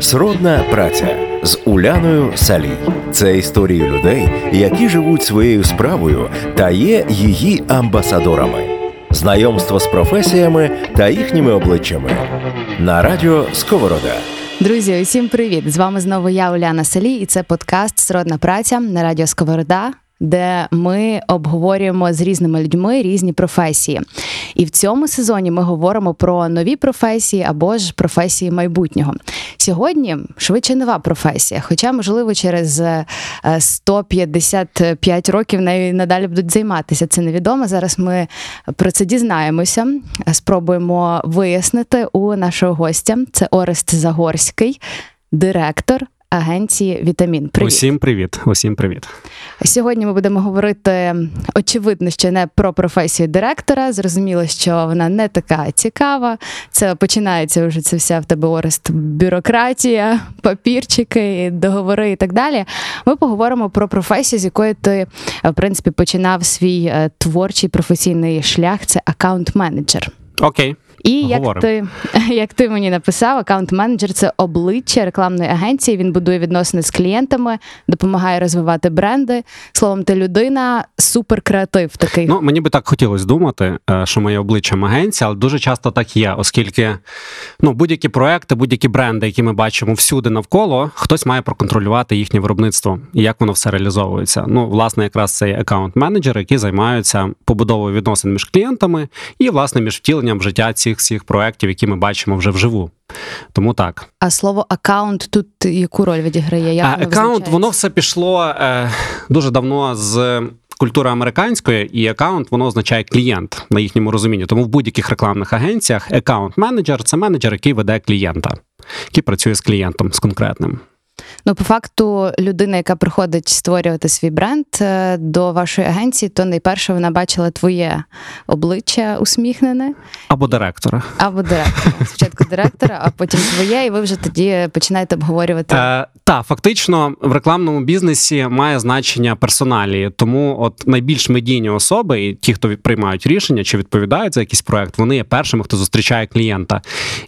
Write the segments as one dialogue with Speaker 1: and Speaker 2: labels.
Speaker 1: Сродна праця з Уляною Салій. Це історії людей, які живуть своєю справою та є її амбасадорами. Знайомство з професіями та їхніми обличчями на радіо Сковорода.
Speaker 2: Друзі, усім привіт! З вами знову я, Уляна Салій, і це подкаст Сродна праця на радіо Сковорода, де ми обговорюємо з різними людьми різні професії. І в цьому сезоні ми говоримо про нові професії або ж професії майбутнього. Сьогодні швидше нова професія, хоча, можливо, через е, 155 років нею надалі будуть займатися. Це невідомо. Зараз ми про це дізнаємося. Спробуємо вияснити у нашого гостя. Це Орест Загорський, директор агенції Вітамін. Привіт.
Speaker 3: Усім привіт, усім привіт.
Speaker 2: Сьогодні ми будемо говорити очевидно, що не про професію директора. Зрозуміло, що вона не така цікава. Це починається вже це вся в тебе Орест бюрократія, папірчики, договори і так далі. Ми поговоримо про професію, з якої ти в принципі починав свій е, творчий професійний шлях. Це аккаунт-менеджер.
Speaker 3: Окей.
Speaker 2: І як ти, як ти мені написав, аккаунт-менеджер це обличчя рекламної агенції. Він будує відносини з клієнтами, допомагає розвивати бренди. Словом, ти людина суперкреатив такий.
Speaker 3: Ну мені би так хотілося думати, е, що моє обличчя агенція, але дуже часто так є, оскільки ну будь-які проекти, будь-які бренди, які ми бачимо всюди навколо, хтось має проконтролювати їхнє виробництво і як воно все реалізовується. Ну, власне, якраз цей аккаунт-менеджер, які займаються побудовою відносин між клієнтами і власне між втіленням в життя цих всіх проєктів, які ми бачимо вже вживу. Тому так.
Speaker 2: А слово аккаунт тут яку роль відіграє? Як
Speaker 3: А
Speaker 2: воно
Speaker 3: аккаунт, воно все пішло е, дуже давно з. Культури американської і аккаунт воно означає клієнт на їхньому розумінні. Тому в будь-яких рекламних агенціях аккаунт-менеджер це менеджер, який веде клієнта, який працює з клієнтом з конкретним.
Speaker 2: Ну, по факту, людина, яка приходить створювати свій бренд е, до вашої агенції, то найперше вона бачила твоє обличчя усміхнене
Speaker 3: Або директора.
Speaker 2: або директора. Спочатку директора, а потім твоє, і ви вже тоді починаєте обговорювати.
Speaker 3: Е, та фактично в рекламному бізнесі має значення персоналії. Тому от найбільш медійні особи, і ті, хто приймають рішення чи відповідають за якийсь проект, вони є першими, хто зустрічає клієнта.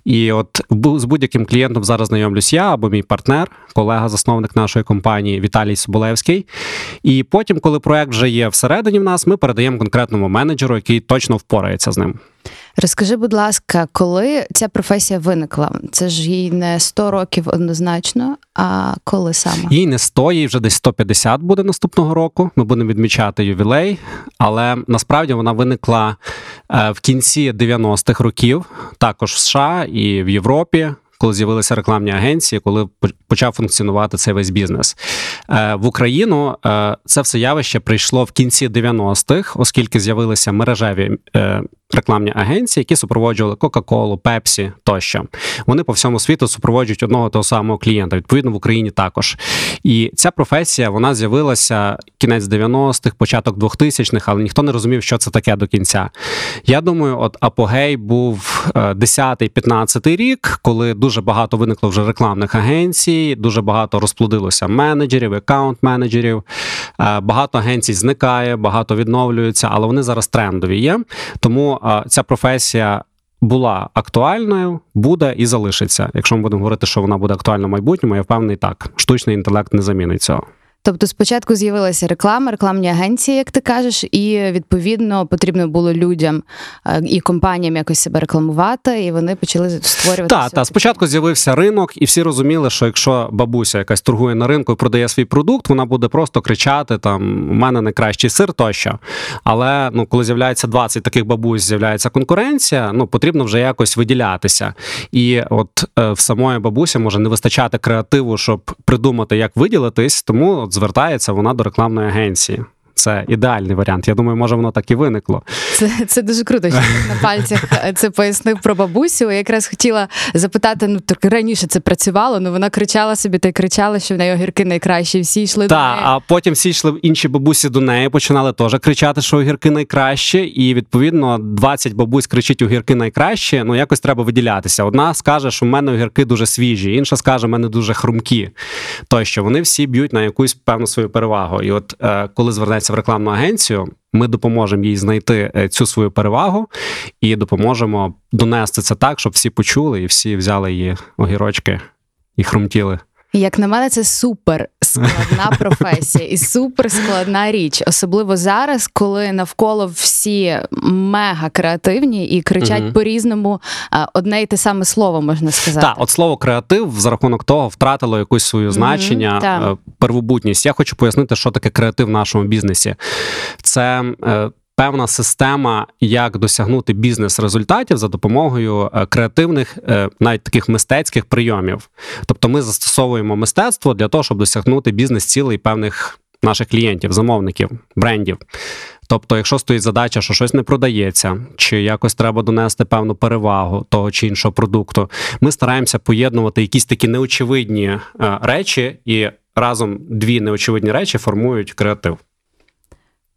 Speaker 3: І от з будь-яким клієнтом зараз знайомлюсь я або мій партнер, колега, засновник нашої компанії Віталій Соболевський. І потім, коли проект вже є всередині в нас, ми передаємо конкретному менеджеру, який точно впорається з ним.
Speaker 2: Розкажи, будь ласка, коли ця професія виникла? Це ж їй не 100 років однозначно, а коли саме?
Speaker 3: Їй не 100, їй вже десь 150 буде наступного року. Ми будемо відмічати ювілей. Але насправді вона виникла е, в кінці 90-х років, також в США і в Європі. Коли з'явилися рекламні агенції, коли почав функціонувати цей весь бізнес Е, в Україну, е, це все явище прийшло в кінці 90-х, оскільки з'явилися мережеві е, рекламні агенції, які супроводжували Кока-Колу, Пепсі тощо. Вони по всьому світу супроводжують одного того самого клієнта. Відповідно, в Україні також. І ця професія вона з'явилася кінець 90-х, початок 2000-х, але ніхто не розумів, що це таке до кінця. Я думаю, от апогей був 10-15 рік, коли дуже багато виникло вже рекламних агенцій, дуже багато розплодилося менеджерів, аккаунт-менеджерів. Е, Багато агенцій зникає, багато відновлюються, але вони зараз трендові є. Тому е, ця професія. Була актуальною, буде і залишиться. Якщо ми будемо говорити, що вона буде актуальна в майбутньому, я впевнений так. Штучний інтелект не замінить цього.
Speaker 2: Тобто спочатку з'явилася реклама, рекламні агенції, як ти кажеш, і відповідно потрібно було людям е, і компаніям якось себе рекламувати, і вони почали створювати.
Speaker 3: Так, та спочатку з'явився ринок, і всі розуміли, що якщо бабуся якась торгує на ринку і продає свій продукт, вона буде просто кричати: там у мене найкращий сир тощо. Але ну, коли з'являється 20 таких бабусь, з'являється конкуренція, ну потрібно вже якось виділятися. І от е, в самої бабусі може не вистачати креативу, щоб придумати, як виділитись, тому звертається вона до рекламної агенції. Це ідеальний варіант. Я думаю, може воно так і виникло.
Speaker 2: Це, це дуже круто, що на пальцях е, це пояснив про бабусю. Я якраз хотіла запитати, ну так раніше це працювало, ну вона кричала собі та й кричала, що в неї огірки найкращі. Всі йшли до неї.
Speaker 3: а потім всі йшли інші бабусі до неї, починали теж кричати, що огірки найкраще, і відповідно 20 бабусь кричить огірки найкраще. Ну якось треба виділятися. Одна скаже, що в мене огірки дуже свіжі, інша скаже, в мене дуже хрумкі. Тощо вони всі б'ють на якусь певну свою перевагу. І от е, коли звернеться звернеться в рекламну агенцію, ми допоможемо їй знайти е, цю свою перевагу і допоможемо донести це так, щоб всі почули і всі взяли її огірочки і хрумтіли.
Speaker 2: Як на мене, це супер складна професія і супер складна річ, особливо зараз, коли навколо всі мега креативні і кричать
Speaker 3: Мгм.
Speaker 2: по-різному одне й те саме слово, можна сказати.
Speaker 3: Так, от слово креатив за рахунок того втратило якусь свою значення, е, первобутність. Я хочу пояснити, що таке креатив в нашому бізнесі. Це е, певна система, як досягнути бізнес-результатів за допомогою е, креативних, е, навіть таких мистецьких прийомів. Тобто, ми застосовуємо мистецтво для того, щоб досягнути бізнес-цілей певних наших клієнтів, замовників, брендів. Тобто, якщо стоїть задача, що щось не продається, чи якось треба донести певну перевагу того чи іншого продукту, ми стараємося поєднувати якісь такі неочевидні е, речі, і разом дві неочевидні речі формують креатив.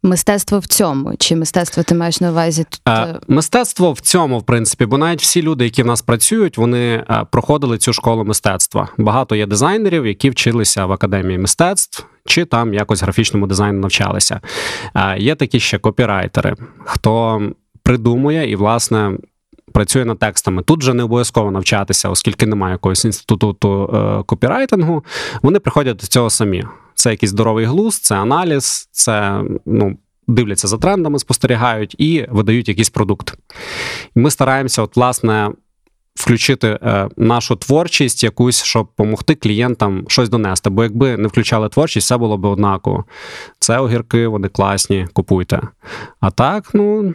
Speaker 2: Мистецтво в цьому, чи мистецтво ти маєш на увазі тут?
Speaker 3: Е,
Speaker 2: е,
Speaker 3: Мистецтво в цьому, в принципі, бо навіть всі люди, які в нас працюють, вони е, проходили цю школу мистецтва. Багато є дизайнерів, які вчилися в академії мистецтв, чи там якось графічному дизайну навчалися. Е, Є такі ще копірайтери, хто придумує і, власне. Працює над текстами. Тут вже не обов'язково навчатися, оскільки немає якогось інституту е, копірайтингу. Вони приходять до цього самі. Це якийсь здоровий глузд, це аналіз, це ну, дивляться за трендами, спостерігають і видають якийсь продукт. Ми стараємося, от, власне, включити е, нашу творчість якусь, щоб допомогти клієнтам щось донести. Бо якби не включали творчість, все було б однаково. Це огірки, вони класні, купуйте. А так, ну.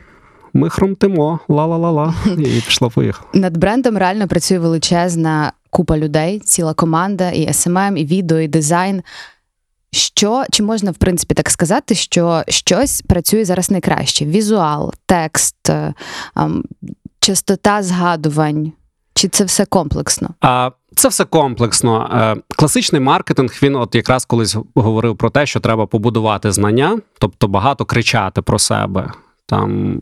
Speaker 3: Ми хрумтимо, ла-ла-ла-ла, і пішло поїхало.
Speaker 2: Над брендом реально працює величезна купа людей, ціла команда, і SMM, і відео, і дизайн. Що чи можна в принципі так сказати, що щось працює зараз найкраще? Візуал, текст, е, частота згадувань, чи це все комплексно?
Speaker 3: А це все комплексно. Е, Класичний маркетинг він от якраз колись говорив про те, що треба побудувати знання, тобто багато кричати про себе. Там,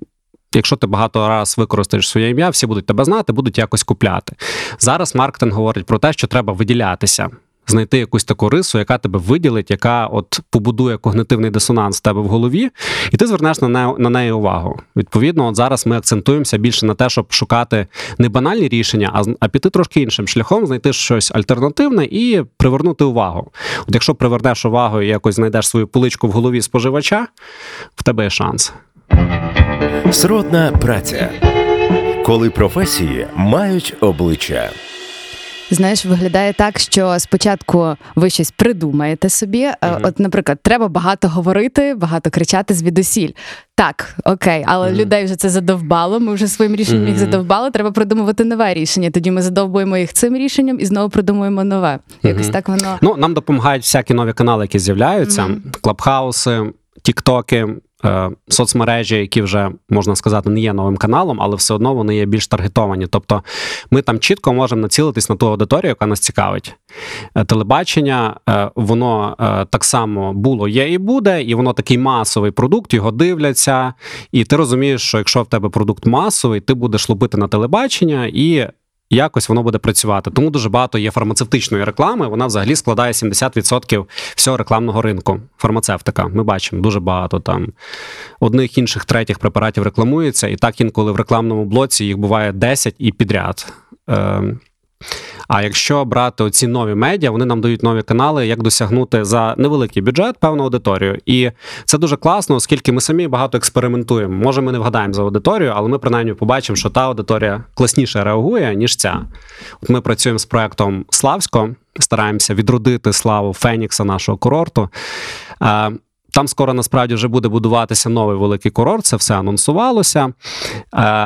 Speaker 3: якщо ти багато раз використаєш своє ім'я, всі будуть тебе знати, будуть якось купляти. Зараз маркетинг говорить про те, що треба виділятися. Знайти якусь таку рису, яка тебе виділить, яка от побудує когнитивний дисонанс в тебе в голові, і ти звернеш на неї, на неї увагу. Відповідно, от зараз ми акцентуємося більше на те, щоб шукати не банальні рішення, а, а піти трошки іншим шляхом, знайти щось альтернативне і привернути увагу. От якщо привернеш увагу і якось знайдеш свою поличку в голові споживача, в тебе є шанс.
Speaker 1: Сродна праця. Коли професії мають обличчя.
Speaker 2: Знаєш, виглядає так, що спочатку ви щось придумаєте собі.
Speaker 3: Мгм.
Speaker 2: От, наприклад, треба багато говорити, багато кричати звідусіль. Так, окей, але
Speaker 3: Мгм.
Speaker 2: людей вже це задовбало. Ми вже своїм рішенням їх задовбали. Треба придумувати нове рішення. Тоді ми задовбуємо їх цим рішенням і знову придумуємо нове. Якось так воно.
Speaker 3: Ну, нам допомагають всякі нові канали, які з'являються: клабхауси, тіктоки, соцмережі, які вже можна сказати, не є новим каналом, але все одно вони є більш таргетовані. Тобто ми там чітко можемо націлитись на ту аудиторію, яка нас цікавить. Е, Телебачення, е, воно е, так само було, є і буде, і воно такий масовий продукт, його дивляться. І ти розумієш, що якщо в тебе продукт масовий, ти будеш лупити на телебачення і. Якось воно буде працювати. Тому дуже багато є фармацевтичної реклами. Вона взагалі складає 70% всього рекламного ринку. Фармацевтика. Ми бачимо дуже багато там одних інших третіх препаратів рекламується, і так інколи в рекламному блоці їх буває 10 і підряд. Ем, а якщо брати оці нові медіа, вони нам дають нові канали, як досягнути за невеликий бюджет певну аудиторію. І це дуже класно, оскільки ми самі багато експериментуємо. Може, ми не вгадаємо за аудиторію, але ми принаймні побачимо, що та аудиторія класніше реагує, ніж ця. От ми працюємо з проектом Славсько, стараємося відродити славу Фенікса, нашого курорту. Е, Там скоро насправді вже буде будуватися новий великий курорт, це все анонсувалося. Е,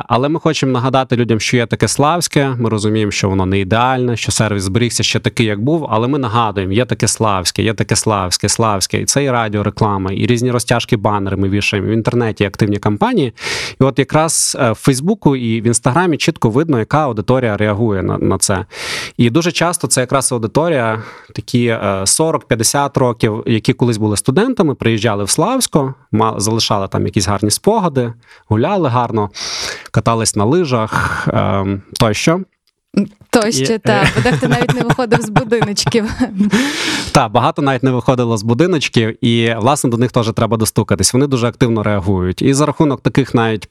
Speaker 3: Але ми хочемо нагадати людям, що є таке славське. Ми розуміємо, що воно не ідеальне, що сервіс зберігся ще такий, як був. Але ми нагадуємо, є таке славське, є таке славське, славське. І це і радіореклама, і різні розтяжки банери ми вішаємо в інтернеті активні кампанії. І от якраз е, в Фейсбуку і в Інстаграмі чітко видно, яка аудиторія реагує на, на це. І дуже часто це якраз аудиторія, такі е, 40-50 років, які колись були студентами, приїжджали в Славсько, залишали там якісь гарні спогади, гуляли гарно, катались на лижах е, тощо.
Speaker 2: Тощо,
Speaker 3: І-
Speaker 2: так. Бо дехто навіть не виходив з будиночків.
Speaker 3: Так, багато навіть не виходило з будиночків, і власне до них теж треба достукатись. Вони дуже активно реагують. І за рахунок таких навіть.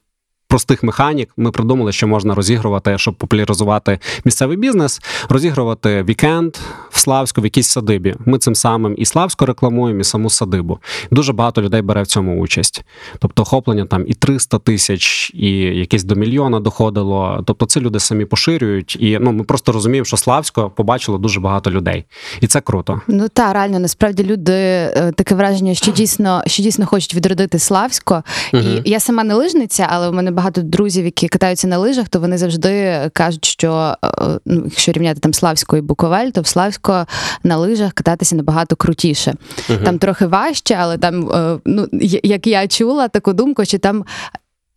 Speaker 3: Простих механік ми придумали, що можна розігрувати, щоб популяризувати місцевий бізнес, розігрувати вікенд в Славську в якійсь садибі. Ми цим самим і Славську рекламуємо, і саму садибу. Дуже багато людей бере в цьому участь. Тобто охоплення там і 300 тисяч, і якесь до мільйона доходило. Тобто, це люди самі поширюють. І ну ми просто розуміємо, що Славсько побачило дуже багато людей, і це круто.
Speaker 2: Ну та реально, насправді люди е, таке враження, що дійсно, що дійсно хочуть відродити Славсько. І я сама не лижниця, але в мене багато друзів, які катаються на лижах, то вони завжди кажуть, що е, ну, якщо рівняти там Славську і Буковель, то в Славсько на лижах кататися набагато крутіше.
Speaker 3: Мгм.
Speaker 2: Там трохи важче, але там, е, ну як я чула таку думку, що там.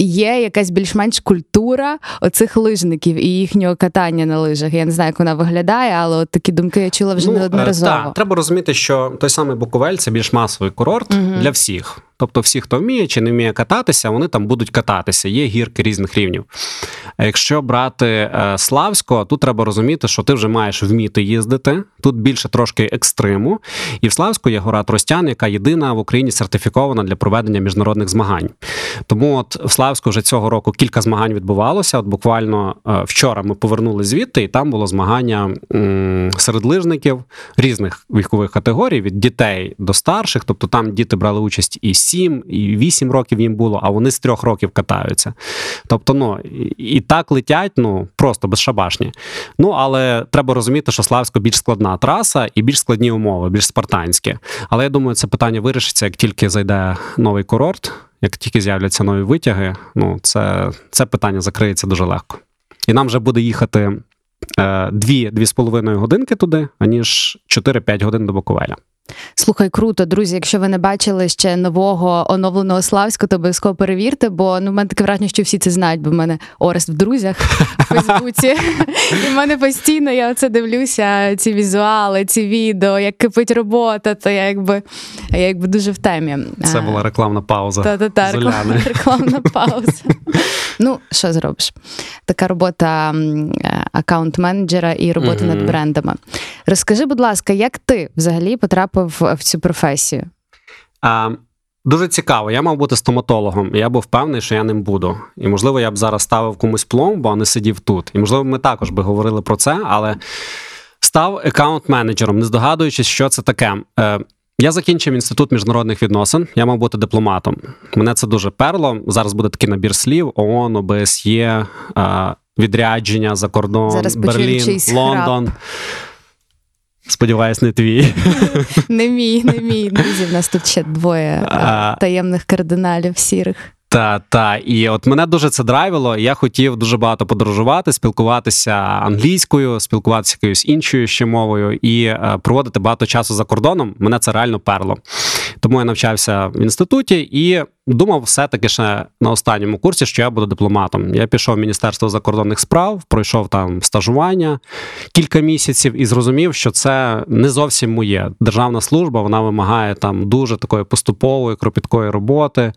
Speaker 2: Є якась більш-менш культура оцих лижників і їхнього катання на лижах. Я не знаю, як вона виглядає, але от такі думки я чула вже
Speaker 3: Ну, е,
Speaker 2: неодноразово.
Speaker 3: Так, треба розуміти, що той самий Буковель це більш масовий курорт
Speaker 2: Мгм.
Speaker 3: для всіх. Тобто, всі, хто вміє чи не вміє кататися, вони там будуть кататися. Є гірки різних рівнів. А Якщо брати е, Славсько, тут треба розуміти, що ти вже маєш вміти їздити. Тут більше трошки екстриму. І в Славську є гора Тростян, яка єдина в Україні сертифікована для проведення міжнародних змагань. Тому от в Славську вже цього року кілька змагань відбувалося. От буквально е, вчора ми повернули звідти, і там було змагання серед лижників різних вікових категорій від дітей до старших. Тобто там діти брали участь і 7, і 8 років їм було, а вони з 3 років катаються. Тобто, ну і так летять, ну просто безшабашні. Ну але треба розуміти, що Славсько більш складна траса і більш складні умови, більш спартанські. Але я думаю, це питання вирішиться, як тільки зайде новий курорт, як тільки з'являться нові витяги. Ну це, це питання закриється дуже легко. І нам вже буде їхати е, дві, дві з половиною годинки туди, аніж 4-5 годин до Буковеля.
Speaker 2: Слухай, круто, друзі. Якщо ви не бачили ще нового оновленого Славську, то обов'язково перевірте, бо ну в мене таке враження, що всі це знають, бо в мене Орест в друзях в Фейсбуці. І в мене постійно я оце дивлюся, ці візуали, ці відео, як кипить робота, то я якби я якби дуже в темі.
Speaker 3: Це була рекламна пауза.
Speaker 2: та та та рекламна, рекламна пауза. Ну, що зробиш? Така робота е, аккаунт-менеджера і робота
Speaker 3: Мгм.
Speaker 2: над брендами. Розкажи, будь ласка, як ти взагалі потрапив в цю професію?
Speaker 3: А, дуже цікаво. Я мав бути стоматологом, і я був певний, що я ним буду. І можливо, я б зараз ставив комусь пломбу, а не сидів тут. І можливо, ми також би говорили про це, але став аккаунт-менеджером, не здогадуючись, що це таке. Я закінчив інститут міжнародних відносин. Я мав бути дипломатом. Мене це дуже перло. Зараз буде такий набір слів: ООН, ОБСЄ, е, відрядження за кордон,
Speaker 2: Зараз
Speaker 3: Берлін,
Speaker 2: Лондон.
Speaker 3: Лондон. Сподіваюсь, не твій.
Speaker 2: Не мій, не мій. Друзі, в нас тут ще двоє е,
Speaker 3: А.
Speaker 2: таємних кардиналів сірих.
Speaker 3: Та, та. І от мене дуже це драйвило. Я хотів дуже багато подорожувати, спілкуватися англійською, спілкуватися якоюсь іншою ще мовою і е, проводити багато часу за кордоном. Мене це реально перло. Тому я навчався в інституті і думав все-таки ще на останньому курсі, що я буду дипломатом. Я пішов в Міністерство закордонних справ, пройшов там стажування кілька місяців і зрозумів, що це не зовсім моє. Державна служба вона вимагає там дуже такої поступової, кропіткої роботи.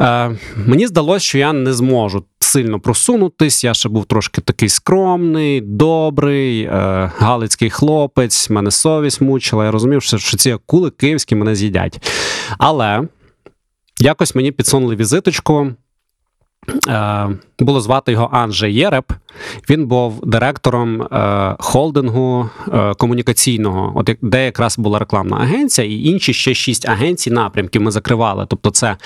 Speaker 3: Е, мені здалося, що я не зможу сильно просунутись. Я ще був трошки такий скромний, добрий, е, галицький хлопець, мене совість мучила. Я розумів, що, ці акули київські мене з'їдять. Але якось мені підсунули візиточку. Е, було звати його Анджей Єреп. Він був директором е, холдингу е, комунікаційного, от де якраз була рекламна агенція, і інші ще шість агенцій напрямків ми закривали. Тобто, це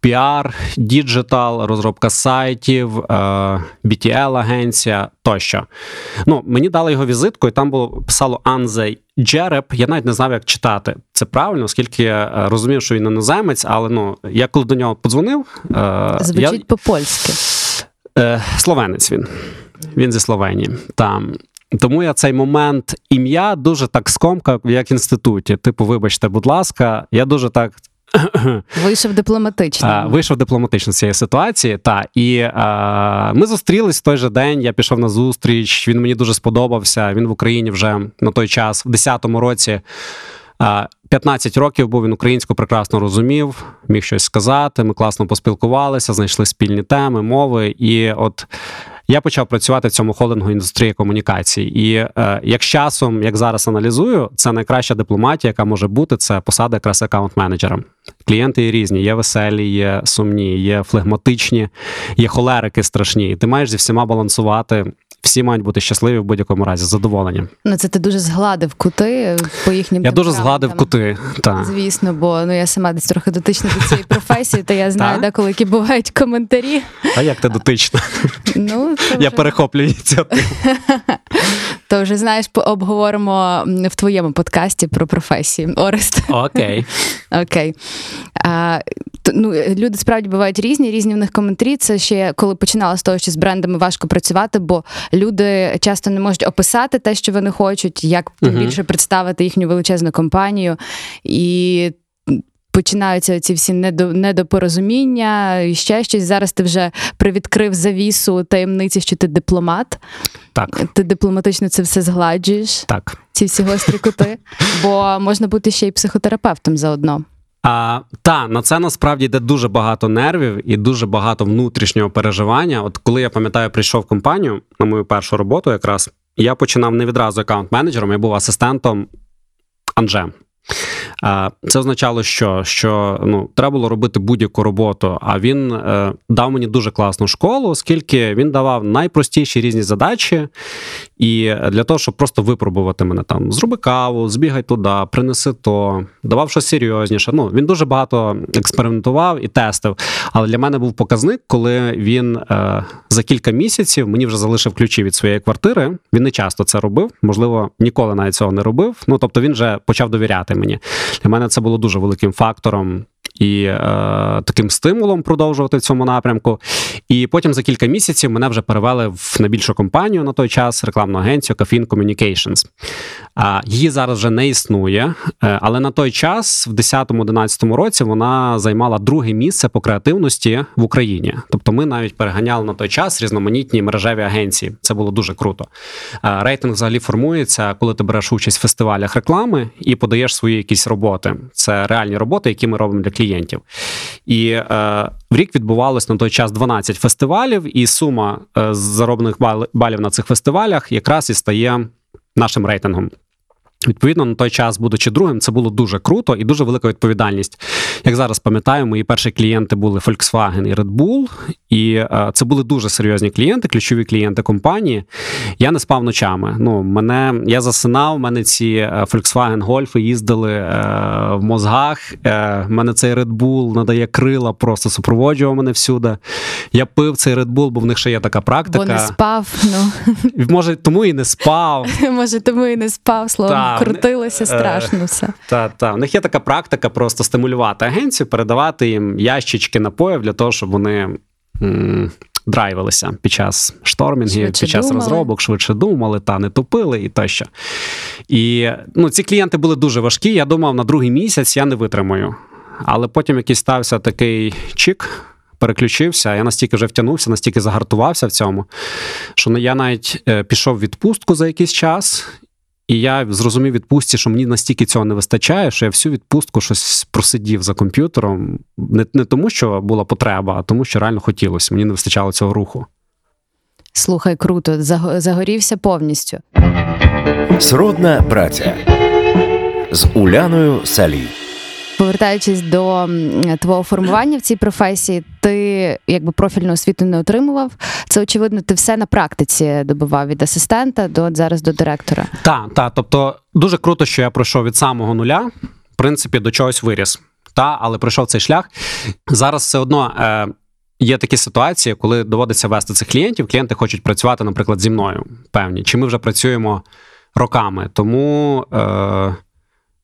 Speaker 3: піар, digital, розробка сайтів, е, BTL-агенція тощо. Ну, мені дали його візитку, і там було писало Анзей Джереп. Я навіть не знав, як читати це правильно, оскільки я е, розумів, що він іноземець, але ну я коли до нього подзвонив, е,
Speaker 2: Звучить
Speaker 3: я,
Speaker 2: по-польськи.
Speaker 3: Е, словенець він. Він зі Словенії. Там. Тому я цей момент ім'я дуже так скомкав, як в інституті. Типу, вибачте, будь ласка, я дуже так.
Speaker 2: Вийшов дипломатично.
Speaker 3: Е, Вийшов дипломатично з цієї ситуації. Та і е, ми зустрілись в той же день. Я пішов на зустріч. Він мені дуже сподобався. Він в Україні вже на той час, в 10-му році. е, 15 років був він українську прекрасно розумів, міг щось сказати. Ми класно поспілкувалися, знайшли спільні теми, мови. І от я почав працювати в цьому холдингу індустрії комунікацій. І е, як часом, як зараз аналізую, це найкраща дипломатія, яка може бути, це посада якраз аккаунт-менеджера. Клієнти є різні, є веселі, є сумні, є флегматичні, є холерики страшні. І ти маєш зі всіма балансувати. Всі мають бути щасливі в будь-якому разі, задоволені.
Speaker 2: Ну, це ти дуже згладив кути по їхнім
Speaker 3: Я дуже згладив кути. Та.
Speaker 2: Звісно, бо ну я сама десь трохи дотична до цієї професії, то я знаю,
Speaker 3: Так?
Speaker 2: деколи які бувають коментарі.
Speaker 3: А як ти дотична?
Speaker 2: Ну
Speaker 3: Я перехоплюю ініціативу.
Speaker 2: то вже знаєш, обговоримо в твоєму подкасті про професії. Орест.
Speaker 3: Окей.
Speaker 2: Окей. А, ну, люди справді бувають різні, різні в них коментарі. Це ще коли починала з того, що з брендами важко працювати, бо люди часто не можуть описати те, що вони хочуть, як тим більше представити їхню величезну компанію. І починаються ці всі недопорозуміння і ще щось. Зараз ти вже привідкрив завісу таємниці, що ти дипломат.
Speaker 3: Так,
Speaker 2: Ти дипломатично це все згладжуєш,
Speaker 3: так.
Speaker 2: ці всі гострі кути, бо можна бути ще й психотерапевтом заодно.
Speaker 3: А, та на це насправді йде дуже багато нервів і дуже багато внутрішнього переживання. От коли я пам'ятаю, прийшов в компанію на мою першу роботу, якраз я починав не відразу аккаунт-менеджером, я був асистентом Анже. Це означало, що, що ну, треба було робити будь-яку роботу. А він е, дав мені дуже класну школу, оскільки він давав найпростіші різні задачі. І для того, щоб просто випробувати мене там, зроби каву, збігай туди, принеси то, давав щось серйозніше. Ну, він дуже багато експериментував і тестив. Але для мене був показник, коли він е, за кілька місяців мені вже залишив ключі від своєї квартири. Він не часто це робив, можливо, ніколи навіть цього не робив. Ну тобто він вже почав довіряти мені. Для мене це було дуже великим фактором. І е, таким стимулом продовжувати в цьому напрямку. І потім за кілька місяців мене вже перевели в найбільшу компанію на той час, рекламну агенцію Caffeine Communications. А, її зараз вже не існує, е, але на той час, в 10-11 році, вона займала друге місце по креативності в Україні. Тобто ми навіть переганяли на той час різноманітні мережеві агенції. Це було дуже круто. Е, Рейтинг взагалі формується, коли ти береш участь в фестивалях реклами і подаєш свої якісь роботи. Це реальні роботи, які ми робимо для клієнтів. І е, в рік відбувалось на той час 12 фестивалів, і сума е, зароблених балів на цих фестивалях якраз і стає нашим рейтингом. Відповідно, на той час, будучи другим, це було дуже круто і дуже велика відповідальність. Як зараз пам'ятаю, мої перші клієнти були Volkswagen і Red Bull, і е, це були дуже серйозні клієнти, ключові клієнти компанії. Я не спав ночами. Ну, мене я засинав, мене ці е, Volkswagen Golf їздили е, в мозгах. Е, мене цей Red Bull надає крила, просто супроводжував мене всюди. Я пив цей Red Bull, бо в них ще є така практика.
Speaker 2: Бо не спав, ну
Speaker 3: Може, тому і не спав.
Speaker 2: може, тому і не спав, словом,
Speaker 3: Та,
Speaker 2: крутилося
Speaker 3: е,
Speaker 2: страшно все.
Speaker 3: Та, та. У них є така практика просто стимулювати агенцію, передавати їм ящички напоїв для того, щоб вони м, драйвилися під час штормінгів,
Speaker 2: Швидше
Speaker 3: під час
Speaker 2: думали.
Speaker 3: розробок, швидше думали, та не тупили і тощо. І ну, ці клієнти були дуже важкі. Я думав, на другий місяць я не витримаю. Але потім якийсь стався такий чік. Переключився, я настільки вже втягнувся, настільки загартувався в цьому, що я навіть е, пішов в відпустку за якийсь час, і я зрозумів відпустці, що мені настільки цього не вистачає, що я всю відпустку щось просидів за комп'ютером. Не, не тому, що була потреба, а тому, що реально хотілося. Мені не вистачало цього руху.
Speaker 2: Слухай, круто, заго- загорівся повністю.
Speaker 1: Сродна праця з Уляною Салій.
Speaker 2: Повертаючись до твого формування в цій професії, ти якби профільну освіту не отримував. Це очевидно, ти все на практиці добував від асистента до зараз до директора.
Speaker 3: Так, так. Тобто, дуже круто, що я пройшов від самого нуля, в принципі, до чогось виріс. Та, але пройшов цей шлях. Зараз все одно. Е, Є такі ситуації, коли доводиться вести цих клієнтів. Клієнти хочуть працювати, наприклад, зі мною. Певні, чи ми вже працюємо роками. Тому е,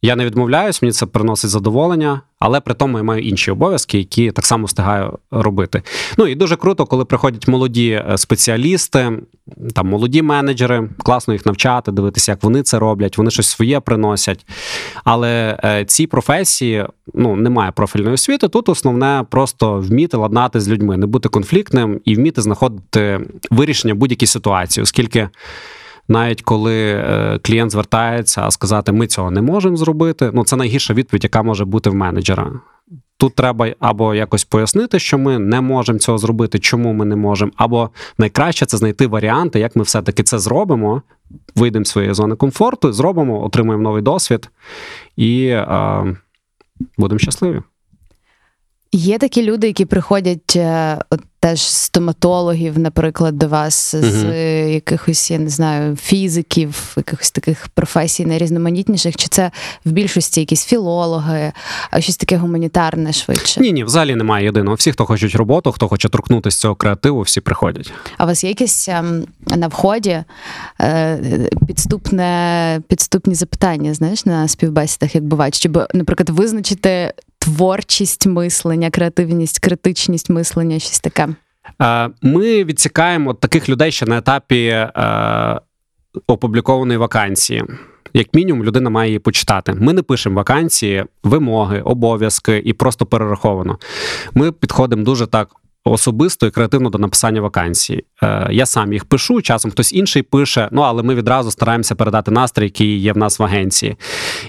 Speaker 3: я не відмовляюсь, мені це приносить задоволення, але при тому я маю інші обов'язки, які так само встигаю робити. Ну і дуже круто, коли приходять молоді е, спеціалісти, там молоді менеджери, класно їх навчати, дивитися, як вони це роблять, вони щось своє приносять. Але е, ці професії ну, немає профільної освіти. Тут основне просто вміти ладнати з людьми, не бути конфліктним і вміти знаходити вирішення будь-якій ситуації, оскільки. Навіть коли е, клієнт звертається, а сказати, ми цього не можемо зробити. Ну це найгірша відповідь, яка може бути в менеджера. Тут треба або якось пояснити, що ми не можемо цього зробити, чому ми не можемо, або найкраще це знайти варіанти, як ми все-таки це зробимо, вийдемо з своєї зони комфорту, зробимо, отримаємо новий досвід і е, будемо щасливі.
Speaker 2: Є такі люди, які приходять е, от, теж стоматологів, наприклад, до вас, з
Speaker 3: Мгм.
Speaker 2: е, якихось, я не знаю, фізиків, якихось таких професій найрізноманітніших, чи це в більшості якісь філологи, а щось таке гуманітарне швидше?
Speaker 3: Ні, ні, взагалі немає єдиного. Всі, хто хочуть роботу, хто хоче торкнутися цього креативу, всі приходять.
Speaker 2: А у вас є якесь ем, на вході е, підступне, підступні запитання, знаєш, на співбесідах, як бувають, щоб, наприклад, визначити творчість мислення, креативність, критичність мислення, щось таке.
Speaker 3: Е, Ми відсікаємо таких людей ще на етапі е, опублікованої вакансії. Як мінімум, людина має її почитати. Ми не пишемо вакансії, вимоги, обов'язки і просто перераховано. Ми підходимо дуже так особисто і креативно до написання вакансій. Е, я сам їх пишу, часом хтось інший пише, ну але ми відразу стараємося передати настрій, який є в нас в агенції.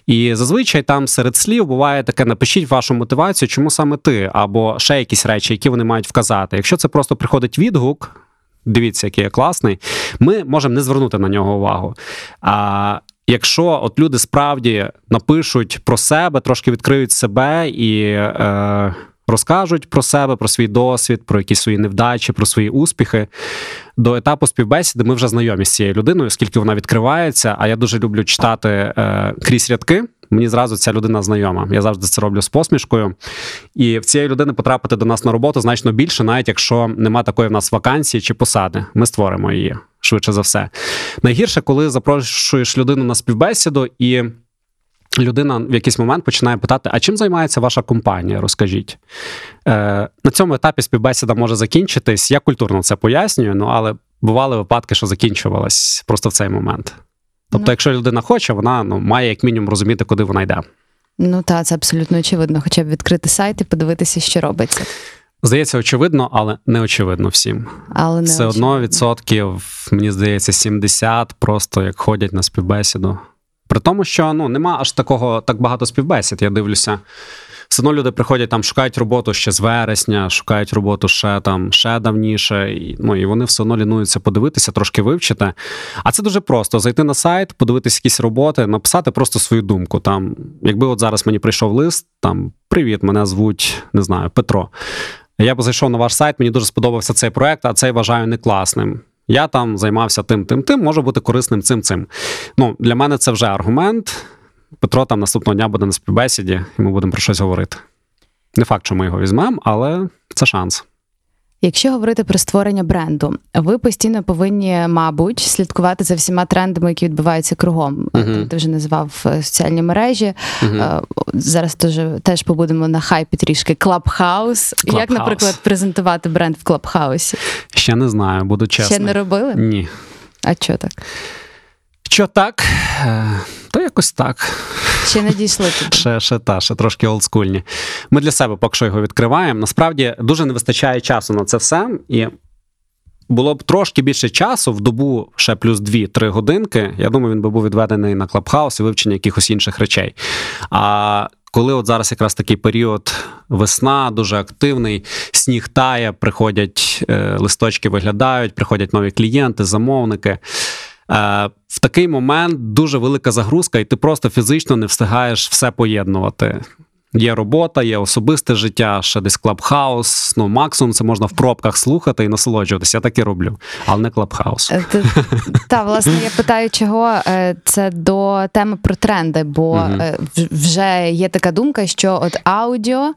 Speaker 3: І зазвичай там серед слів буває таке: напишіть вашу мотивацію, чому саме ти, або ще якісь речі, які вони мають вказати. Якщо це просто приходить відгук. Дивіться, який я класний. Ми можемо не звернути на нього увагу. А якщо от люди справді напишуть про себе, трошки відкриють себе і е, розкажуть про себе, про свій досвід, про якісь свої невдачі, про свої успіхи, до етапу співбесіди ми вже знайомі з цією людиною, оскільки вона відкривається. А я дуже люблю читати е, крізь рядки. Мені зразу ця людина знайома. Я завжди це роблю з посмішкою. І в цієї людини потрапити до нас на роботу значно більше, навіть якщо нема такої в нас вакансії чи посади. Ми створимо її швидше за все. Найгірше, коли запрошуєш людину на співбесіду і. Людина в якийсь момент починає питати: а чим займається ваша компанія? Розкажіть. Е, На цьому етапі співбесіда може закінчитись. Я культурно це пояснюю, ну але бували випадки, що закінчувалась просто в цей момент. Тобто,
Speaker 2: Ну.
Speaker 3: якщо людина хоче, вона ну, має як мінімум розуміти, куди вона йде.
Speaker 2: Ну так, це абсолютно очевидно, хоча б відкрити сайт і подивитися, що робиться.
Speaker 3: Здається, очевидно, але не очевидно всім.
Speaker 2: Але не
Speaker 3: Все
Speaker 2: очевидно.
Speaker 3: одно відсотків, мені здається, 70 просто як ходять на співбесіду. При тому, що ну нема аж такого так багато співбесід. Я дивлюся. Все одно люди приходять там, шукають роботу ще з вересня, шукають роботу ще там ще давніше. І, ну і вони все одно лінуються подивитися, трошки вивчити. А це дуже просто: зайти на сайт, подивитися якісь роботи, написати просто свою думку. Там, якби от зараз мені прийшов лист, там привіт, мене звуть, не знаю, Петро. Я б зайшов на ваш сайт, мені дуже сподобався цей проект, а цей вважаю не класним. Я там займався тим, тим, тим, можу бути корисним цим цим. Ну, для мене це вже аргумент. Петро там наступного дня буде на співбесіді, і ми будемо про щось говорити. Не факт, що ми його візьмемо, але це шанс.
Speaker 2: Якщо говорити про створення бренду, ви постійно повинні, мабуть, слідкувати за всіма трендами, які відбуваються кругом.
Speaker 3: Мгм.
Speaker 2: Ти вже назвав е, соціальні мережі. Е, Зараз теж, теж побудемо на хайпі трішки. Клабхаус. Як, наприклад, презентувати бренд в Клабхаусі?
Speaker 3: Ще не знаю, буду чесним.
Speaker 2: Ще не робили?
Speaker 3: Ні.
Speaker 2: А що так?
Speaker 3: Що так? То якось так.
Speaker 2: Ще не дійшли туди.
Speaker 3: Ще, ще та, ще трошки олдскульні. Ми для себе поки що його відкриваємо. Насправді дуже не вистачає часу на це все. І було б трошки більше часу в добу ще плюс 2-3 годинки. Я думаю, він би був відведений на клабхаус і вивчення якихось інших речей. А коли от зараз якраз такий період весна, дуже активний, сніг тає, приходять е, листочки, виглядають, приходять нові клієнти, замовники. Е, в такий момент дуже велика загрузка, і ти просто фізично не встигаєш все поєднувати. Є робота, є особисте життя, ще десь клабхаус. Ну, максимум це можна в пробках слухати і насолоджуватися. Я так і роблю, але не клабхаус.
Speaker 2: Е, Та, власне, я питаю, чого е, це до теми про тренди, бо е, вже є така думка, що от аудіо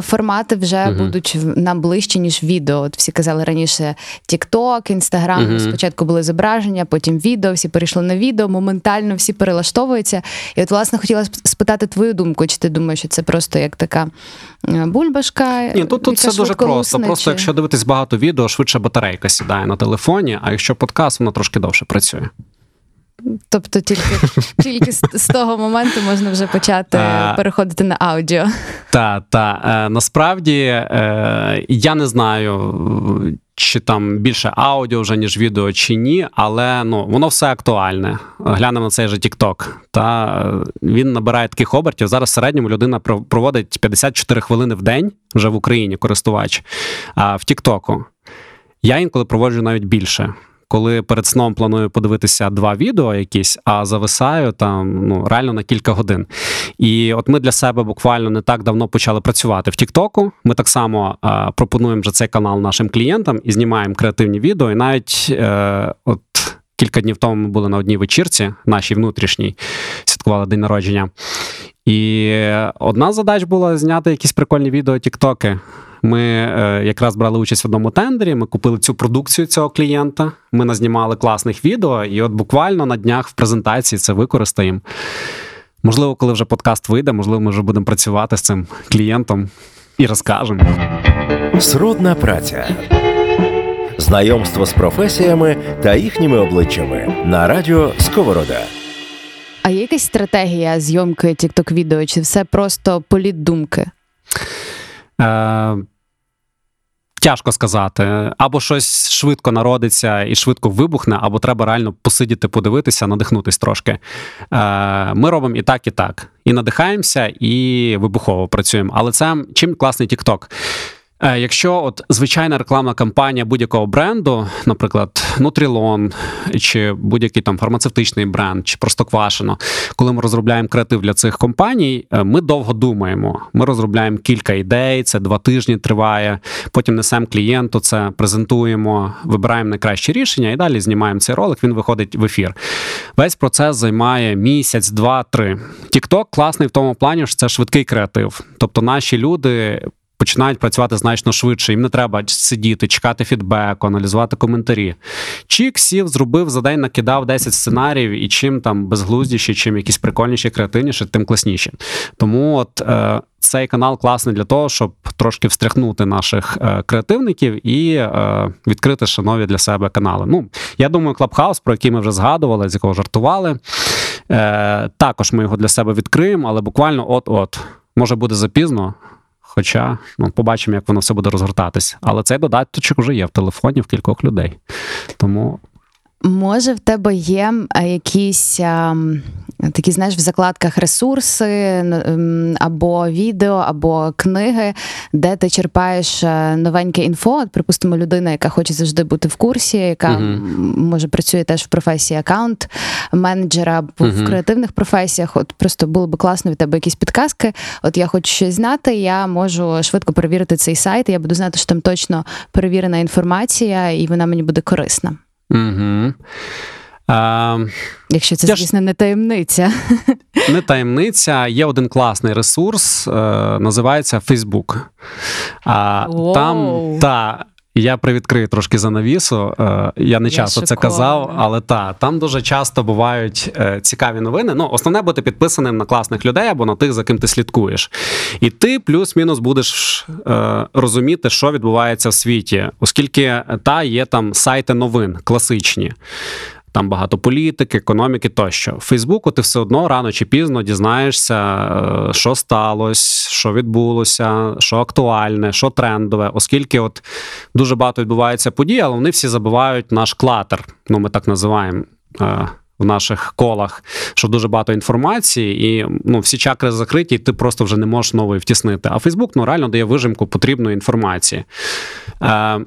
Speaker 2: формати вже
Speaker 3: Мгм.
Speaker 2: будуть нам ближче, ніж відео. От всі казали раніше TikTok, Instagram,
Speaker 3: Мгм.
Speaker 2: спочатку були зображення, потім відео, всі перейшли на відео, моментально всі перелаштовуються. І от, власне, хотіла спитати твою думку, чи ти думаєш, що це просто як така е, бульбашка?
Speaker 3: Ні, тут, тут все дуже просто.
Speaker 2: лусне,
Speaker 3: Просто якщо дивитись багато відео, швидше батарейка сідає на телефоні, а якщо подкаст, вона трошки довше працює.
Speaker 2: Тобто тільки, тільки з, того моменту можна вже почати переходити на аудіо.
Speaker 3: Та, та е, насправді е, я не знаю, чи там більше аудіо вже, ніж відео, чи ні, але ну, воно все актуальне. Глянемо на цей же TikTok. Та е, він набирає таких обертів. Зараз в середньому людина про- проводить 54 хвилини в день вже в Україні користувач а, в Тіктоку. Я інколи проводжу навіть більше. Коли перед сном планую подивитися два відео якісь, а зависаю там ну реально на кілька годин. І от ми для себе буквально не так давно почали працювати в Тіктоку. Ми так само е, пропонуємо вже цей канал нашим клієнтам і знімаємо креативні відео. І навіть е, от кілька днів тому ми були на одній вечірці, нашій внутрішній, святкували день народження. І одна з задач була зняти якісь прикольні відео Тіктоки. Ми е, якраз брали участь в одному тендері. Ми купили цю продукцію цього клієнта. Ми назнімали класних відео, і от буквально на днях в презентації це використаємо. Можливо, коли вже подкаст вийде, можливо, ми вже будемо працювати з цим клієнтом і розкажемо.
Speaker 1: Сродна праця. Знайомство з професіями та їхніми обличчями на радіо Сковорода.
Speaker 2: А є якась стратегія зйомки TikTok відео, чи все просто політ думки?
Speaker 3: Е, Тяжко сказати. Або щось швидко народиться і швидко вибухне, або треба реально посидіти, подивитися, надихнутись трошки. Е, Ми робимо і так, і так. І надихаємося, і вибухово працюємо. Але це чим класний TikTok? Е, Якщо от звичайна рекламна кампанія будь-якого бренду, наприклад, Nutrilon, чи будь-який там фармацевтичний бренд, чи просто квашено, коли ми розробляємо креатив для цих компаній, е, ми довго думаємо. Ми розробляємо кілька ідей, це два тижні триває. Потім несемо клієнту, це презентуємо, вибираємо найкраще рішення і далі знімаємо цей ролик. Він виходить в ефір. Весь процес займає місяць, два, три. TikTok класний в тому плані, що це швидкий креатив. Тобто наші люди починають працювати значно швидше. Їм не треба сидіти, чекати фідбеку, аналізувати коментарі. Чік сів, зробив за день, накидав 10 сценаріїв, і чим там безглуздіші, чим якісь прикольніші, креативніші, тим класніші. Тому от е, цей канал класний для того, щоб трошки встряхнути наших е, креативників і е, відкрити ще нові для себе канали. Ну, я думаю, Клабхаус, про який ми вже згадували, з якого жартували. Е, також ми його для себе відкриємо, але буквально от-от. Може буде запізно. Хоча ну, побачимо, як воно все буде розгортатись. Але цей додаточок вже є в телефоні в кількох людей. Тому
Speaker 2: Може, в тебе є якісь такі, знаєш, в закладках ресурси або відео, або книги, де ти черпаєш е, новеньке інфо. От, припустимо, людина, яка хоче завжди бути в курсі, яка м, може працює теж в професії аккаунт менеджера або в креативних професіях. От просто було би класно від тебе якісь підказки. От я хочу щось знати, я можу швидко перевірити цей сайт. і Я буду знати, що там точно перевірена інформація, і вона мені буде корисна.
Speaker 3: Угу. А,
Speaker 2: Якщо це, звісно, не таємниця.
Speaker 3: не таємниця. Є один класний ресурс, е, називається Facebook. А, там та. Я привідкрию трошки занавісу. Е, Я не
Speaker 2: Я
Speaker 3: часто це казав, але та там дуже часто бувають е, цікаві новини. Ну, основне бути підписаним на класних людей або на тих, за ким ти слідкуєш. І ти плюс-мінус будеш е, розуміти, що відбувається в світі, оскільки та є там сайти новин класичні. Там багато політики, економіки тощо. Фейсбуку ти все одно рано чи пізно дізнаєшся, е, що сталося, що відбулося, що актуальне, що трендове, оскільки от дуже багато відбувається подій, але вони всі забивають наш клатер. Ну, ми так називаємо. е, В наших колах, що дуже багато інформації, і ну, всі чакри закриті, і ти просто вже не можеш нової втіснити. А Фейсбук ну, реально дає вижимку потрібної інформації. Е,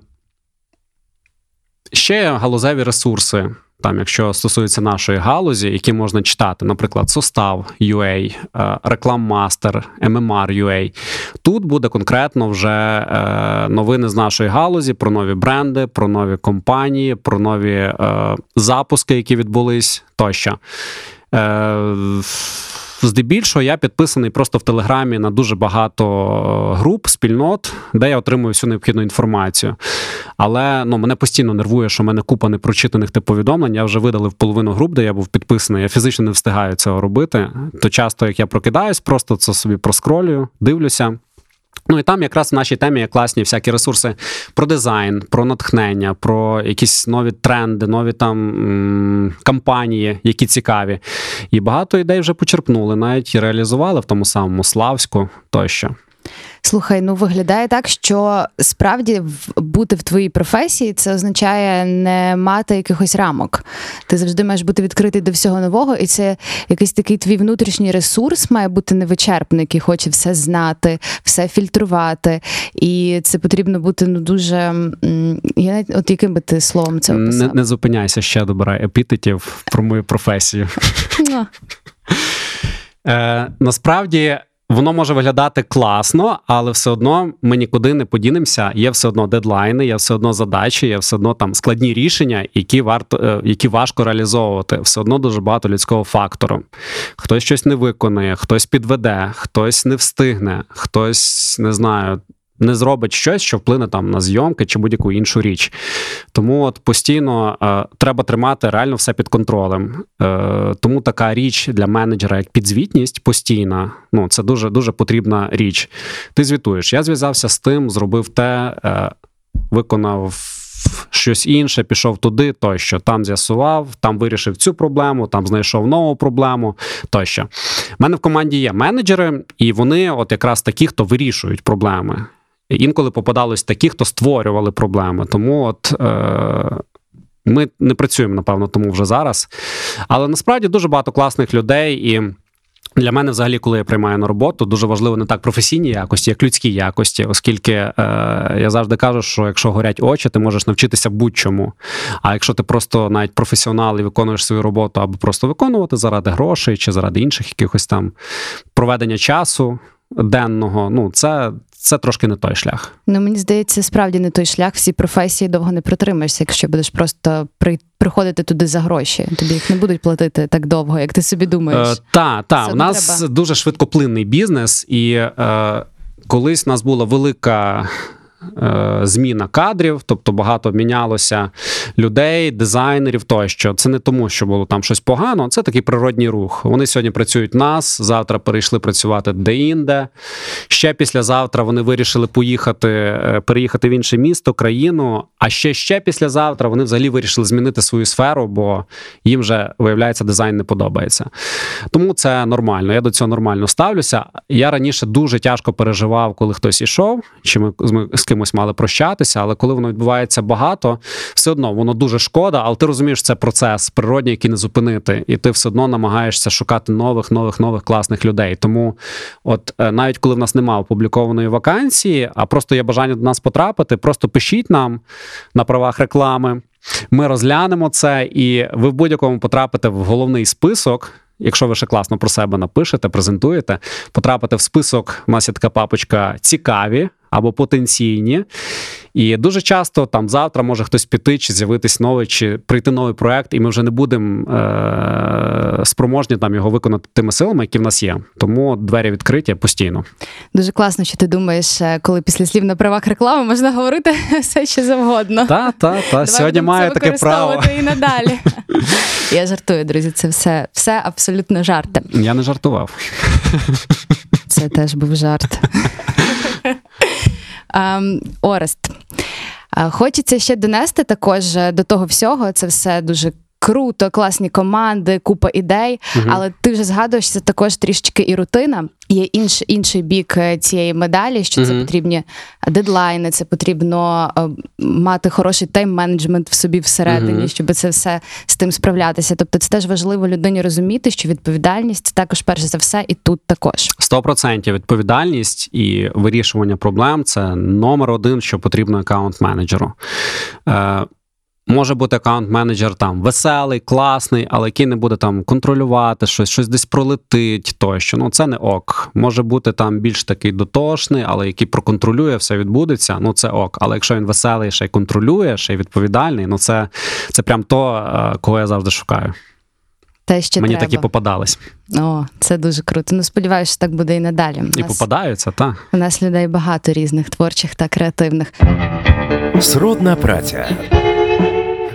Speaker 3: ще галузеві ресурси. Там, якщо стосується нашої галузі, які можна читати, наприклад, Состав UA, Рекламмастер, MMR UA. Тут буде конкретно вже е, новини з нашої галузі про нові бренди, про нові компанії, про нові е, запуски, які відбулись тощо. Е, Здебільшого я підписаний просто в Телеграмі на дуже багато груп, спільнот, де я отримую всю необхідну інформацію. Але ну, мене постійно нервує, що в мене купа непрочитаних тип повідомлень. Я вже видалив половину груп, де я був підписаний. Я фізично не встигаю цього робити. То часто, як я прокидаюсь, просто це собі проскролюю, дивлюся. Ну і там якраз в нашій темі є класні всякі ресурси про дизайн, про натхнення, про якісь нові тренди, нові там кампанії, які цікаві. І багато ідей вже почерпнули, навіть реалізували в тому самому Славську тощо.
Speaker 2: Слухай, ну виглядає так, що справді бути в твоїй професії це означає не мати якихось рамок. Ти завжди маєш бути відкритий до всього нового, і це якийсь такий твій внутрішній ресурс має бути невичерпний, який хоче все знати, все фільтрувати. І це потрібно бути ну дуже. Я навіть от яким би ти словом це
Speaker 3: Не,
Speaker 2: описав?
Speaker 3: не зупиняйся ще добирай епітетів про мою професію.
Speaker 2: Ну,
Speaker 3: Е, насправді воно може виглядати класно, але все одно ми нікуди не подінемося. Є все одно дедлайни, є все одно задачі, є все одно там складні рішення, які варто е, які важко реалізовувати. Все одно дуже багато людського фактору. Хтось щось не виконує, хтось підведе, хтось не встигне, хтось не знаю. Не зробить щось, що вплине там на зйомки чи будь-яку іншу річ. Тому от постійно е, треба тримати реально все під контролем. Е, тому така річ для менеджера, як підзвітність постійна, ну це дуже дуже потрібна річ. Ти звітуєш. Я зв'язався з тим, зробив те, е, виконав. Щось інше, пішов туди, тощо там з'ясував, там вирішив цю проблему, там знайшов нову проблему тощо. У мене в команді є менеджери, і вони, от якраз такі, хто вирішують проблеми. Інколи попадались такі, хто створювали проблеми. Тому от е, ми не працюємо, напевно, тому вже зараз. Але насправді дуже багато класних людей і. Для мене, взагалі, коли я приймаю на роботу, дуже важливо не так професійні якості, як людські якості, оскільки е, я завжди кажу, що якщо горять очі, ти можеш навчитися будь-чому. А якщо ти просто навіть професіонал і виконуєш свою роботу, або просто виконувати заради грошей чи заради інших якихось там проведення часу денного, ну це, це трошки не той шлях.
Speaker 2: Ну, мені здається, справді не той шлях. Всі професії довго не протримаєшся, якщо будеш просто при... приходити туди за гроші. Тобі їх не будуть платити так довго, як ти собі думаєш.
Speaker 3: Е, та, та,
Speaker 2: Все
Speaker 3: у нас
Speaker 2: треба.
Speaker 3: дуже швидкоплинний бізнес, і е, колись у нас була велика. Е, Зміна кадрів, тобто багато мінялося людей, дизайнерів тощо. Це не тому, що було там щось погано. Це такий природній рух. Вони сьогодні працюють нас, завтра перейшли працювати де-інде. Ще післязавтра вони вирішили поїхати, е, переїхати в інше місто, країну. А ще ще післязавтра вони взагалі вирішили змінити свою сферу, бо їм вже виявляється, дизайн не подобається. Тому це нормально. Я до цього нормально ставлюся. Я раніше дуже тяжко переживав, коли хтось ішов, чи ми з- з кимось мали прощатися, але коли воно відбувається багато, все одно воно дуже шкода, але ти розумієш, це процес природній, який не зупинити, і ти все одно намагаєшся шукати нових, нових, нових класних людей. Тому, от е, навіть коли в нас немає опублікованої вакансії, а просто є бажання до нас потрапити, просто пишіть нам на правах реклами. Ми розглянемо це, і ви в будь-якому потрапите в головний список. Якщо ви ще класно про себе напишете, презентуєте, потрапите в список. У нас є така папочка цікаві або потенційні. І дуже часто там завтра може хтось піти, чи з'явитись новий, чи прийти новий проект, і ми вже не будемо е- спроможні там його виконати тими силами, які в нас є. Тому двері відкриті постійно.
Speaker 2: Дуже класно, що ти думаєш, е, коли після слів на правах реклами можна говорити все, що завгодно.
Speaker 3: Та, та, та. Сьогодні маю таке право.
Speaker 2: і надалі. Я жартую, друзі. Це все, все абсолютно жарти.
Speaker 3: Я не жартував.
Speaker 2: Це теж був жарт. Ем, Орест. е, Хочеться ще донести також е, до того всього. Це все дуже круто, класні команди, купа ідей.
Speaker 3: Мгм.
Speaker 2: Але ти вже згадуєш, це також трішечки і рутина. Є інш, інший бік е, цієї медалі, що це
Speaker 3: Мгм.
Speaker 2: потрібні дедлайни, це потрібно е, мати хороший тайм-менеджмент в собі всередині,
Speaker 3: Мгм.
Speaker 2: щоб це все з тим справлятися. Тобто, це теж важливо людині розуміти, що відповідальність це також перш за все, і тут також.
Speaker 3: 100% відповідальність і вирішування проблем це номер один, що потрібно аккаунт-менеджеру. Е, Може бути аккаунт-менеджер там веселий, класний, але який не буде там контролювати щось, щось десь пролетить тощо. Ну це не ок. Може бути там більш такий дотошний, але який проконтролює, все відбудеться. Ну це ок. Але якщо він веселий, ще й контролює, ще й відповідальний, ну це, це прям то, е, кого я завжди шукаю.
Speaker 2: Те, що
Speaker 3: Мені
Speaker 2: треба.
Speaker 3: такі попадались.
Speaker 2: О, це дуже круто. Ну сподіваюся, що так буде і надалі. У
Speaker 3: І
Speaker 2: нас,
Speaker 3: попадаються, так.
Speaker 2: у нас людей багато різних творчих та креативних.
Speaker 1: Сродна праця.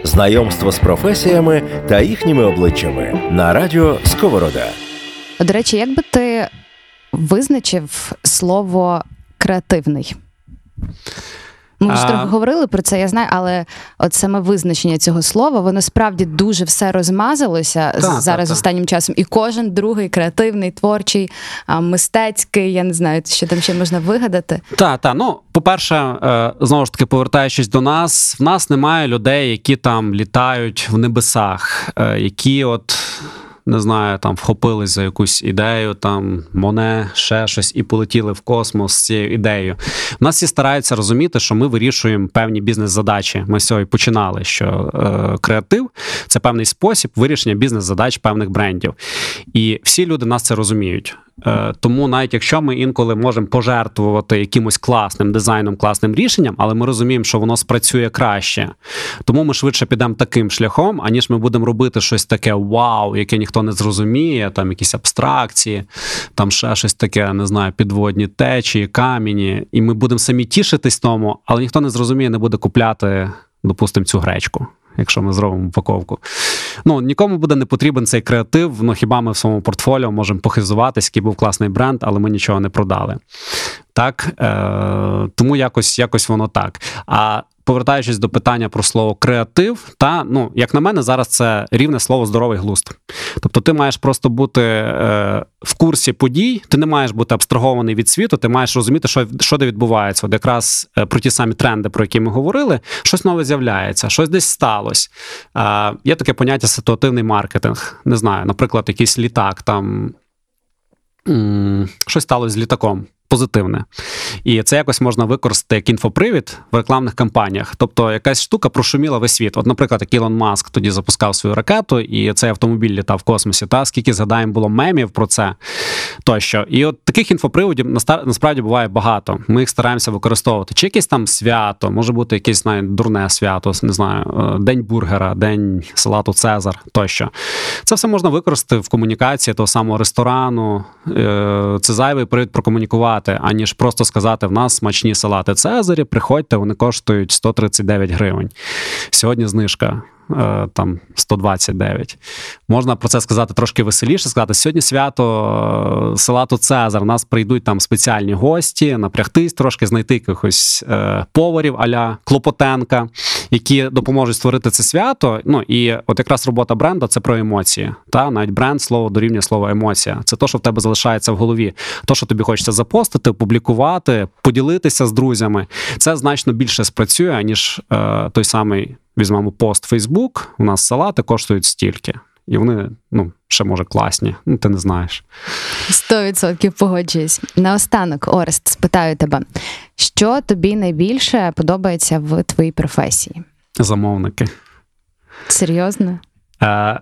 Speaker 1: Знайомство з професіями та їхніми обличчями на радіо Сковорода.
Speaker 2: До речі, як би ти визначив слово креативний? Ми вже
Speaker 3: А-
Speaker 2: трохи говорили про це, я знаю, але от саме визначення цього слова, воно справді дуже все розмазалося
Speaker 3: Так,
Speaker 2: зараз
Speaker 3: так, так.
Speaker 2: останнім часом. І кожен другий креативний, творчий, мистецький, я не знаю, що там ще можна вигадати.
Speaker 3: Так, так. Ну, по-перше, е, знову ж таки, повертаючись до нас, в нас немає людей, які там літають в небесах, е, які от. Не знаю, там вхопились за якусь ідею, там моне, ще щось, і полетіли в космос з цією ідеєю. У нас всі стараються розуміти, що ми вирішуємо певні бізнес-задачі. Ми з цього і починали. Що е, креатив це певний спосіб вирішення бізнес-задач певних брендів. І всі люди нас це розуміють. Е, Тому навіть якщо ми інколи можемо пожертвувати якимось класним дизайном, класним рішенням, але ми розуміємо, що воно спрацює краще. Тому ми швидше підемо таким шляхом, аніж ми будемо робити щось таке вау, яке ніхто не зрозуміє, там якісь абстракції, там ще щось таке, не знаю, підводні течії, камені. І ми будемо самі тішитись тому, але ніхто не зрозуміє, не буде купляти, допустимо, цю гречку. Якщо ми зробимо упаковку. Ну, нікому буде не потрібен цей креатив. Ну, хіба ми в своєму портфоліо можемо похизуватись, який був класний бренд, але ми нічого не продали. Так, е, тому якось, якось воно так. А повертаючись до питання про слово креатив, та ну, як на мене, зараз це рівне слово здоровий глузд. Тобто, ти маєш просто бути е, в курсі подій, ти не маєш бути абстрагований від світу, ти маєш розуміти, що, що де відбувається. От якраз е, про ті самі тренди, про які ми говорили, щось нове з'являється, щось десь сталося. Е, є таке поняття ситуативний маркетинг. Не знаю, наприклад, якийсь літак там. Щось сталося з літаком. Позитивне. І це якось можна використати як інфопривід в рекламних кампаніях. Тобто якась штука прошуміла весь світ. От, наприклад, як Ілон Маск тоді запускав свою ракету, і цей автомобіль літав в космосі. Та скільки згадаємо було мемів про це тощо. І от таких інфоприводів насправді буває багато. Ми їх стараємося використовувати. Чи якесь там свято, може бути якесь навіть дурне свято, не знаю, е, день бургера, день салату Цезар тощо. Це все можна використати в комунікації того самого ресторану. Е, Це зайвий привід прокомунікувати, аніж просто сказати: в нас смачні салати Цезарі, приходьте, вони коштують 139 гривень. Сьогодні знижка. е, Там 129. Можна про це сказати трошки веселіше. Сказати, сьогодні свято е, салату Цезар. У нас прийдуть там спеціальні гості, напрягтись трошки, знайти якихось е, поварів аля Клопотенка, які допоможуть створити це свято. Ну і от якраз робота бренда це про емоції. Та навіть бренд слово дорівнює слово емоція. Це то, що в тебе залишається в голові. То, що тобі хочеться запостити, опублікувати, поділитися з друзями. Це значно більше спрацює, ніж е, той самий візьмемо пост Фейсбук. У нас салати коштують стільки. І вони, ну, ще може класні. Ну, ти не знаєш.
Speaker 2: 100% погоджуюсь. Наостанок, Орест, спитаю тебе, що тобі найбільше подобається в твоїй професії?
Speaker 3: Замовники.
Speaker 2: Серйозно?
Speaker 3: Е,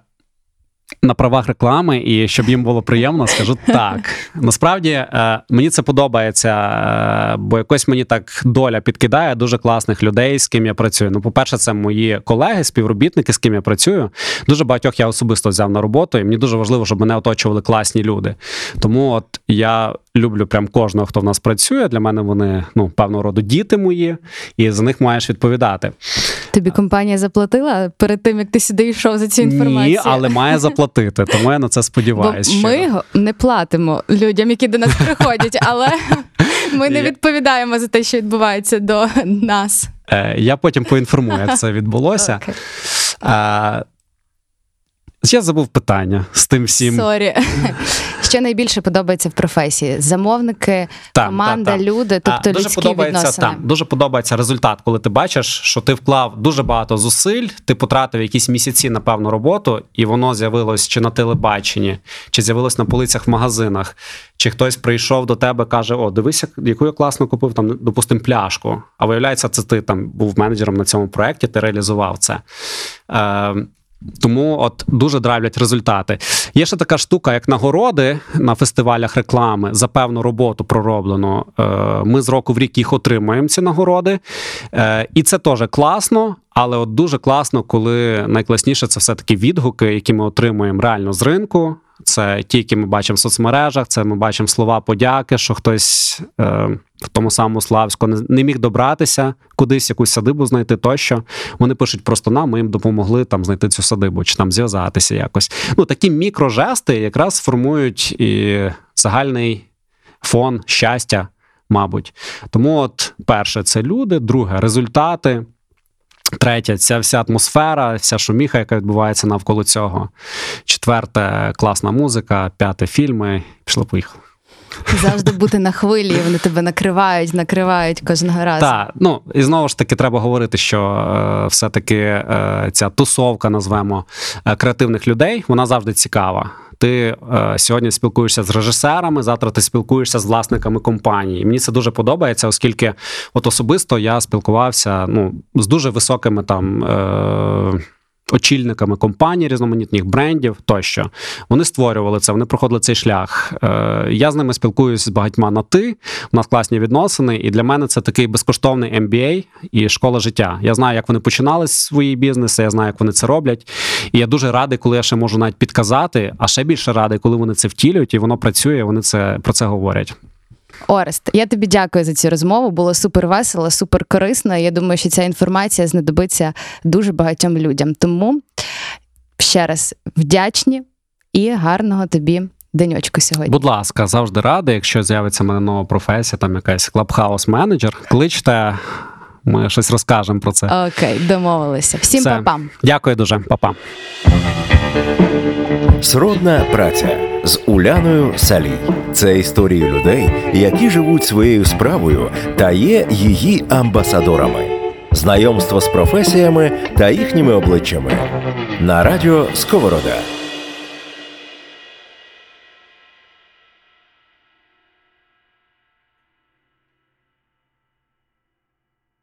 Speaker 3: на правах реклами, і щоб їм було приємно, скажу так. Насправді е, мені це подобається, е, бо якось мені так доля підкидає дуже класних людей, з ким я працюю. Ну, по-перше, це мої колеги, співробітники, з ким я працюю. Дуже багатьох я особисто взяв на роботу, і мені дуже важливо, щоб мене оточували класні люди. Тому от я люблю прям кожного, хто в нас працює. Для мене вони ну певного роду діти мої, і за них маєш відповідати.
Speaker 2: Тобі компанія заплатила перед тим, як ти сюди йшов за цю інформацію?
Speaker 3: Ні, але має заплатити, тому я на це
Speaker 2: Бо
Speaker 3: сподіваюся.
Speaker 2: ми не платимо людям, які до нас приходять, але ми не відповідаємо за те, що відбувається до нас.
Speaker 3: Е, Я потім поінформую, як це відбулося.
Speaker 2: Окей.
Speaker 3: Я забув питання з тим всім.
Speaker 2: Sorry. Що найбільше подобається в професії? Замовники,
Speaker 3: Та,
Speaker 2: команда,
Speaker 3: та, та.
Speaker 2: люди,
Speaker 3: А,
Speaker 2: тобто
Speaker 3: дуже
Speaker 2: людські
Speaker 3: подобається
Speaker 2: відносини.
Speaker 3: там. Дуже подобається результат, коли ти бачиш, що ти вклав дуже багато зусиль, ти потратив якісь місяці на певну роботу, і воно з'явилось чи на телебаченні, чи з'явилось на полицях в магазинах, чи хтось прийшов до тебе, каже: О, дивись, як- яку я класно купив там, допустим, пляшку. А виявляється, це ти там був менеджером на цьому проєкті, ти реалізував це. Е, тому от дуже драйвлять результати. Є ще така штука, як нагороди на фестивалях реклами за певну роботу пророблену. Е, Ми з року в рік їх отримуємо, ці нагороди. Е, І це теж класно, але от дуже класно, коли найкласніше це все-таки відгуки, які ми отримуємо реально з ринку. Це ті, які ми бачимо в соцмережах, це ми бачимо слова подяки, що хтось е, в тому самому Славську не, не міг добратися кудись, якусь садибу знайти тощо. Вони пишуть просто нам, ми їм допомогли там знайти цю садибу чи там зв'язатися якось. Ну такі мікрожести якраз формують і загальний фон щастя мабуть. Тому, от, перше, це люди, друге результати. Третє, ця вся атмосфера, вся шуміха, яка відбувається навколо цього. Четверте класна музика, п'яте фільми. Пішло поїхало.
Speaker 2: Завжди бути на хвилі, вони тебе накривають, накривають кожного разу.
Speaker 3: Так, ну і знову ж таки треба говорити, що е, все-таки е, ця тусовка, назвемо е, креативних людей, вона завжди цікава. Ти е, сьогодні спілкуєшся з режисерами, завтра ти спілкуєшся з власниками компанії. Мені це дуже подобається, оскільки от особисто я спілкувався ну, з дуже високими там. Е, Очільниками компаній, різноманітних брендів тощо вони створювали це, вони проходили цей шлях. Е, я з ними спілкуюся з багатьма на ти. У нас класні відносини, і для мене це такий безкоштовний MBA і школа життя. Я знаю, як вони починали свої бізнеси, я знаю, як вони це роблять. І я дуже радий, коли я ще можу навіть підказати, а ще більше радий, коли вони це втілюють і воно працює. Вони це про це говорять.
Speaker 2: Орест, я тобі дякую за цю розмову. Було супер весело, супер корисно. Я думаю, що ця інформація знадобиться дуже багатьом людям. Тому ще раз вдячні і гарного тобі денечку сьогодні.
Speaker 3: Будь ласка, завжди радий. Якщо з'явиться в мене нова професія, там якась клабхаус менеджер, кличте. Ми щось розкажемо про це.
Speaker 2: Окей, домовилися. Всім
Speaker 3: Все.
Speaker 2: папам.
Speaker 3: Дякую дуже, Па-па.
Speaker 1: Сродна праця з Уляною Салій. Це історії людей, які живуть своєю справою та є її амбасадорами. Знайомство з професіями та їхніми обличчями на радіо Сковорода.